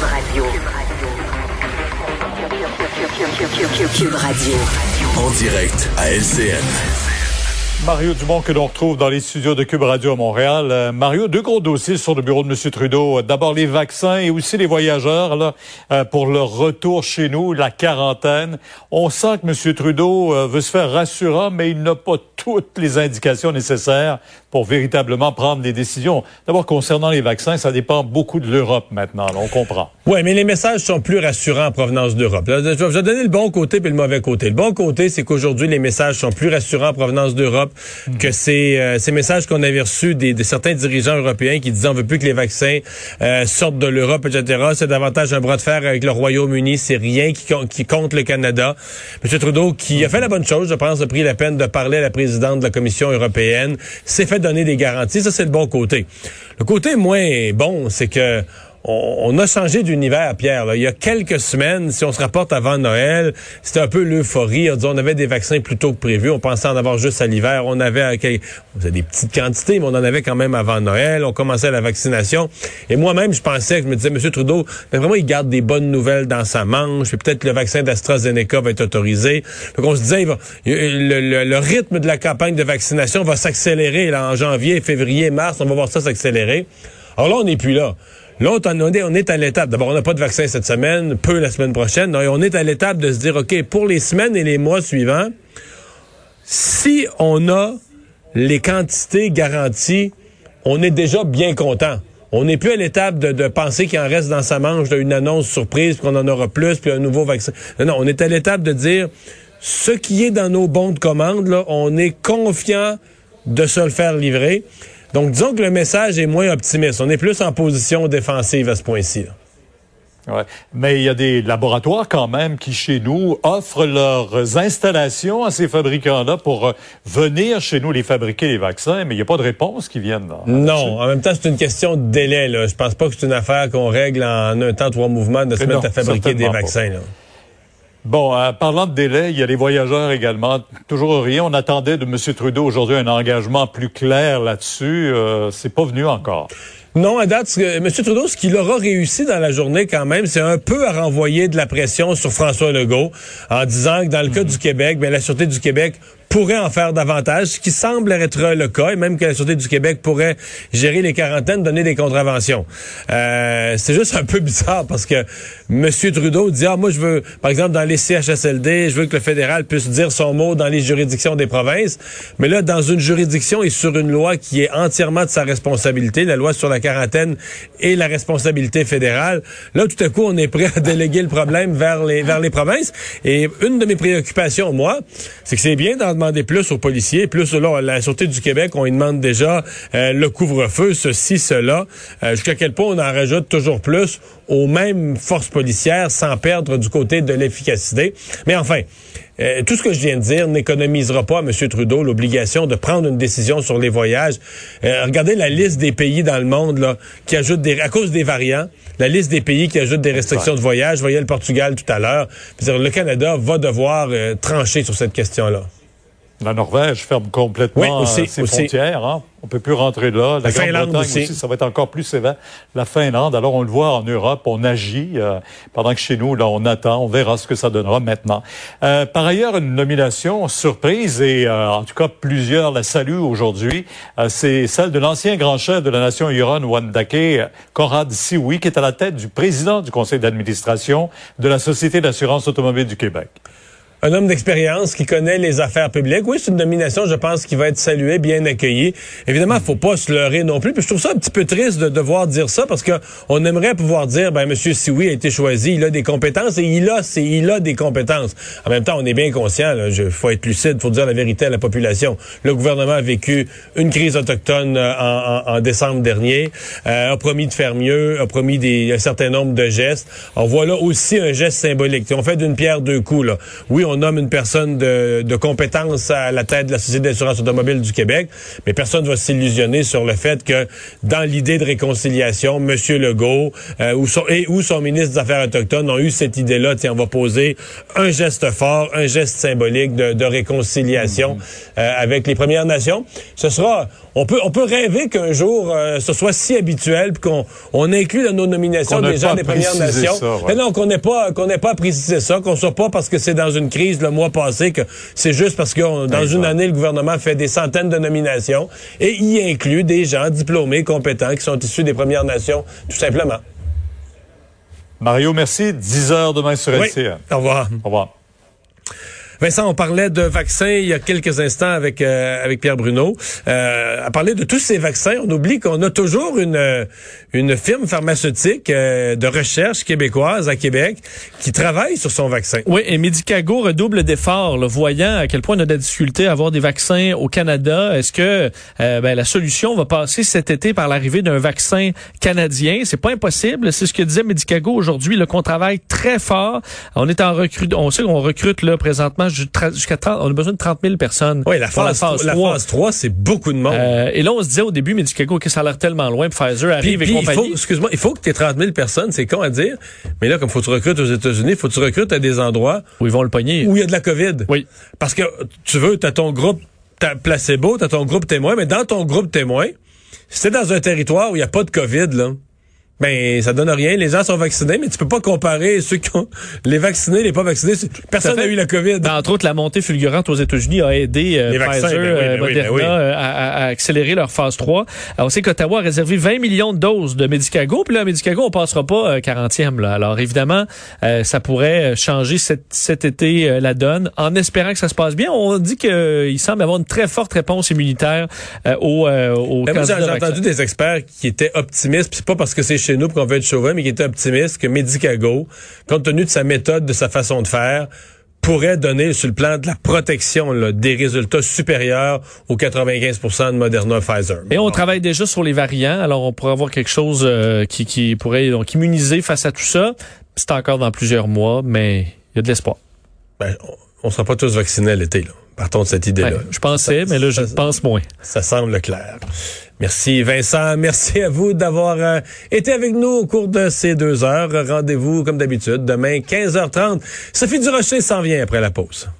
Cube Radio. Cube Radio. En direct à LCN. Mario Dumont que l'on retrouve dans les studios de Cube Radio à Montréal. Euh, Mario, deux gros dossiers sur le bureau de M. Trudeau. D'abord les vaccins et aussi les voyageurs là, euh, pour leur retour chez nous, la quarantaine. On sent que M. Trudeau euh, veut se faire rassurant, mais il n'a pas toutes les indications nécessaires pour véritablement prendre des décisions. D'abord, concernant les vaccins, ça dépend beaucoup de l'Europe maintenant, là, on comprend. Oui, mais les messages sont plus rassurants en provenance d'Europe. Je vais donner le bon côté et le mauvais côté. Le bon côté, c'est qu'aujourd'hui, les messages sont plus rassurants en provenance d'Europe que ces, euh, ces messages qu'on avait reçus des, de certains dirigeants européens qui disaient on veut plus que les vaccins euh, sortent de l'Europe, etc. C'est davantage un bras de fer avec le Royaume-Uni. C'est rien qui, qui compte le Canada. M. Trudeau, qui a fait la bonne chose, je pense, a pris la peine de parler à la présidente de la Commission européenne, s'est fait donner des garanties. Ça, c'est le bon côté. Le côté moins bon, c'est que on, a changé d'univers, Pierre. Il y a quelques semaines, si on se rapporte avant Noël, c'était un peu l'euphorie. On, avait des vaccins plus tôt que prévu. On pensait en avoir juste à l'hiver. On avait des petites quantités, mais on en avait quand même avant Noël. On commençait la vaccination. Et moi-même, je pensais, je me disais, M. Trudeau, vraiment, il garde des bonnes nouvelles dans sa manche. Et peut-être le vaccin d'AstraZeneca va être autorisé. Donc, on se disait, le, rythme de la campagne de vaccination va s'accélérer en janvier, février, mars. On va voir ça s'accélérer. Alors là, on n'est plus là. Là, on est à l'étape. D'abord, on n'a pas de vaccin cette semaine, peu la semaine prochaine. on est à l'étape de se dire, OK, pour les semaines et les mois suivants, si on a les quantités garanties, on est déjà bien content. On n'est plus à l'étape de, penser qu'il en reste dans sa manche une annonce surprise, qu'on en aura plus, puis un nouveau vaccin. Non, non, on est à l'étape de dire ce qui est dans nos bons de commande, là, on est confiant de se le faire livrer. Donc, disons que le message est moins optimiste. On est plus en position défensive à ce point-ci. Ouais. Mais il y a des laboratoires quand même qui, chez nous, offrent leurs installations à ces fabricants-là pour euh, venir chez nous les fabriquer, les vaccins, mais il n'y a pas de réponse qui viennent. non, en même temps, c'est une question de délai. Là. Je pense pas que c'est une affaire qu'on règle en un temps, trois mouvements de se mettre à fabriquer des vaccins. Là. Bon, en parlant de délai, il y a les voyageurs également. Toujours rien. On attendait de M. Trudeau aujourd'hui un engagement plus clair là-dessus. Euh, c'est pas venu encore. Non, à date, M. Trudeau, ce qu'il aura réussi dans la journée quand même, c'est un peu à renvoyer de la pression sur François Legault en disant que dans le cas du Québec, bien, la Sûreté du Québec pourrait en faire davantage, ce qui semble être le cas, et même que la Sûreté du Québec pourrait gérer les quarantaines, donner des contraventions. Euh, c'est juste un peu bizarre parce que M. Trudeau dit, ah, moi, je veux, par exemple, dans les CHSLD, je veux que le fédéral puisse dire son mot dans les juridictions des provinces, mais là, dans une juridiction et sur une loi qui est entièrement de sa responsabilité, la loi sur la et la responsabilité fédérale, là, tout à coup, on est prêt à déléguer le problème vers les, vers les provinces. Et une de mes préoccupations, moi, c'est que c'est bien dans demander plus aux policiers, plus là, la Sûreté du Québec, on y demande déjà euh, le couvre-feu, ceci, cela. Euh, jusqu'à quel point on en rajoute toujours plus aux mêmes forces policières sans perdre du côté de l'efficacité. Mais enfin, euh, tout ce que je viens de dire n'économisera pas à M. Trudeau l'obligation de prendre une décision sur les voyages. regardez la liste des pays dans le monde là, qui ajoutent des, à cause des variants, la liste des pays qui ajoutent des restrictions de voyage. Vous voyez le Portugal tout à l'heure. Le Canada va devoir trancher sur cette question-là. La Norvège ferme complètement ses frontières. Hein? On peut plus rentrer là. La, Grande-Bretagne aussi. ça va être encore plus sévère. La Finlande, alors on le voit en Europe, on agit, euh, pendant que chez nous, là, on attend, on verra ce que ça donnera maintenant. Euh, par ailleurs, une nomination surprise, et euh, en tout cas plusieurs la saluent aujourd'hui, c'est celle de l'ancien grand chef de la nation Huron, Wandake, Conrad Sioui, qui est à la tête du président du conseil d'administration de la Société d'assurance automobile du Québec. Un homme d'expérience qui connaît les affaires publiques. Oui, c'est une nomination, je pense, qui va être saluée, bien accueillie. Évidemment, faut pas se leurrer non plus. Puis je trouve ça un petit peu triste de devoir dire ça parce que on aimerait pouvoir dire, ben Monsieur Sioui a été choisi, il a des compétences et il a, c'est, il a des compétences. En même temps, on est bien conscient. Il faut être lucide, faut dire la vérité à la population. Le gouvernement a vécu une crise autochtone euh, en, en, en décembre dernier, euh, a promis de faire mieux, a promis des, un certain nombre de gestes. On voit là aussi un geste symbolique. on fait d'une pierre deux coups. Là. Oui, nomme une personne de, de compétence à la tête de la Société d'assurance automobile du Québec, mais personne ne va s'illusionner sur le fait que dans l'idée de réconciliation, M. Legault euh, ou, son, et, ou son ministre des Affaires autochtones ont eu cette idée-là, tiens, on va poser un geste fort, un geste symbolique de, de réconciliation euh, avec les Premières Nations. Ce sera, on peut, on peut rêver qu'un jour euh, ce soit si habituel qu'on on inclut dans nos nominations des gens des Premières Nations. Ça, ouais. Mais non, qu'on n'ait pas, qu'on n'ait pas précisé ça, qu'on soit pas parce que c'est dans une crise le mois passé que c'est juste parce que on- dans une année le gouvernement fait des centaines de nominations et y inclut des gens diplômés, compétents qui sont issus des Premières Nations, tout simplement. Mario, merci. 10 heures demain sur Oui. LCN. Au revoir. Au revoir. Vincent, on parlait de vaccins il y a quelques instants avec euh, avec Pierre Bruno. Euh, à parler de tous ces vaccins, on oublie qu'on a toujours une euh, une firme pharmaceutique de recherche québécoise à Québec qui travaille sur son vaccin. Oui, et Medicago redouble d'efforts, voyant à quel point on a de la difficulté à avoir des vaccins au Canada. Est-ce que ben, la solution va passer cet été par l'arrivée d'un vaccin canadien? C'est pas impossible. C'est ce que disait Medicago aujourd'hui, là, qu'on travaille très fort. On est en recrute, on sait qu'on recrute là présentement jusqu'à 30, on a besoin de 30 000 personnes. Oui, la phase, la phase 3, c'est beaucoup de monde. Euh, et là, on se disait au début, Medicago, que ça a l'air tellement loin, puis Pfizer Puis, arrive puis et compagnie. excuse-moi, il faut que tu aies 30 000 personnes, c'est con à dire, mais là, comme faut que tu recrutes aux États-Unis, faut que tu recrutes à des endroits Où ils vont le pogner. où il y a de la COVID. Oui. Parce que tu veux, tu as ton groupe t'as placebo, tu as ton groupe témoin, mais dans ton groupe témoin, si t'es dans un territoire où il n'y a pas de COVID, là, ben ça donne rien. Les gens sont vaccinés, mais tu peux pas comparer ceux qui ont les vaccinés, les pas vaccinés. Personne à n'a eu la COVID. Ben, entre autres, la montée fulgurante aux États-Unis a aidé euh, Les Pfizer, ben oui, ben Moderna oui. à, à- à accélérer leur phase 3. Alors, on sait qu'Ottawa a réservé 20 millions de doses de Medicago, puis là, Medicago, on passera pas euh, 40e. Là. Alors, évidemment, euh, ça pourrait euh, changer cet, cet été euh, la donne, en espérant que ça se passe bien. On dit qu'il semble avoir une très forte réponse immunitaire au, au Ben, j'ai entendu des experts qui étaient optimistes, puis c'est pas parce que c'est chez nous qu'on veut être chauvin, mais qui étaient optimistes que Medicago, compte tenu de sa méthode, de sa façon de faire, pourrait donner sur le plan de la protection là, des résultats supérieurs aux 95% de Moderna Pfizer. Et on travaille déjà sur les variants, alors on pourrait avoir quelque chose euh, qui, qui pourrait donc immuniser face à tout ça. C'est encore dans plusieurs mois, mais il y a de l'espoir. Ben, on, on sera pas tous vaccinés à l'été, là. Partons de cette idée-là. Ouais, je pensais, mais là, je ça- pense moins. Ça semble clair. Merci Vincent, merci à vous d'avoir euh, été avec nous au cours de ces deux heures. Rendez-vous comme d'habitude demain 15h30. Sophie Durocher s'en vient après la pause.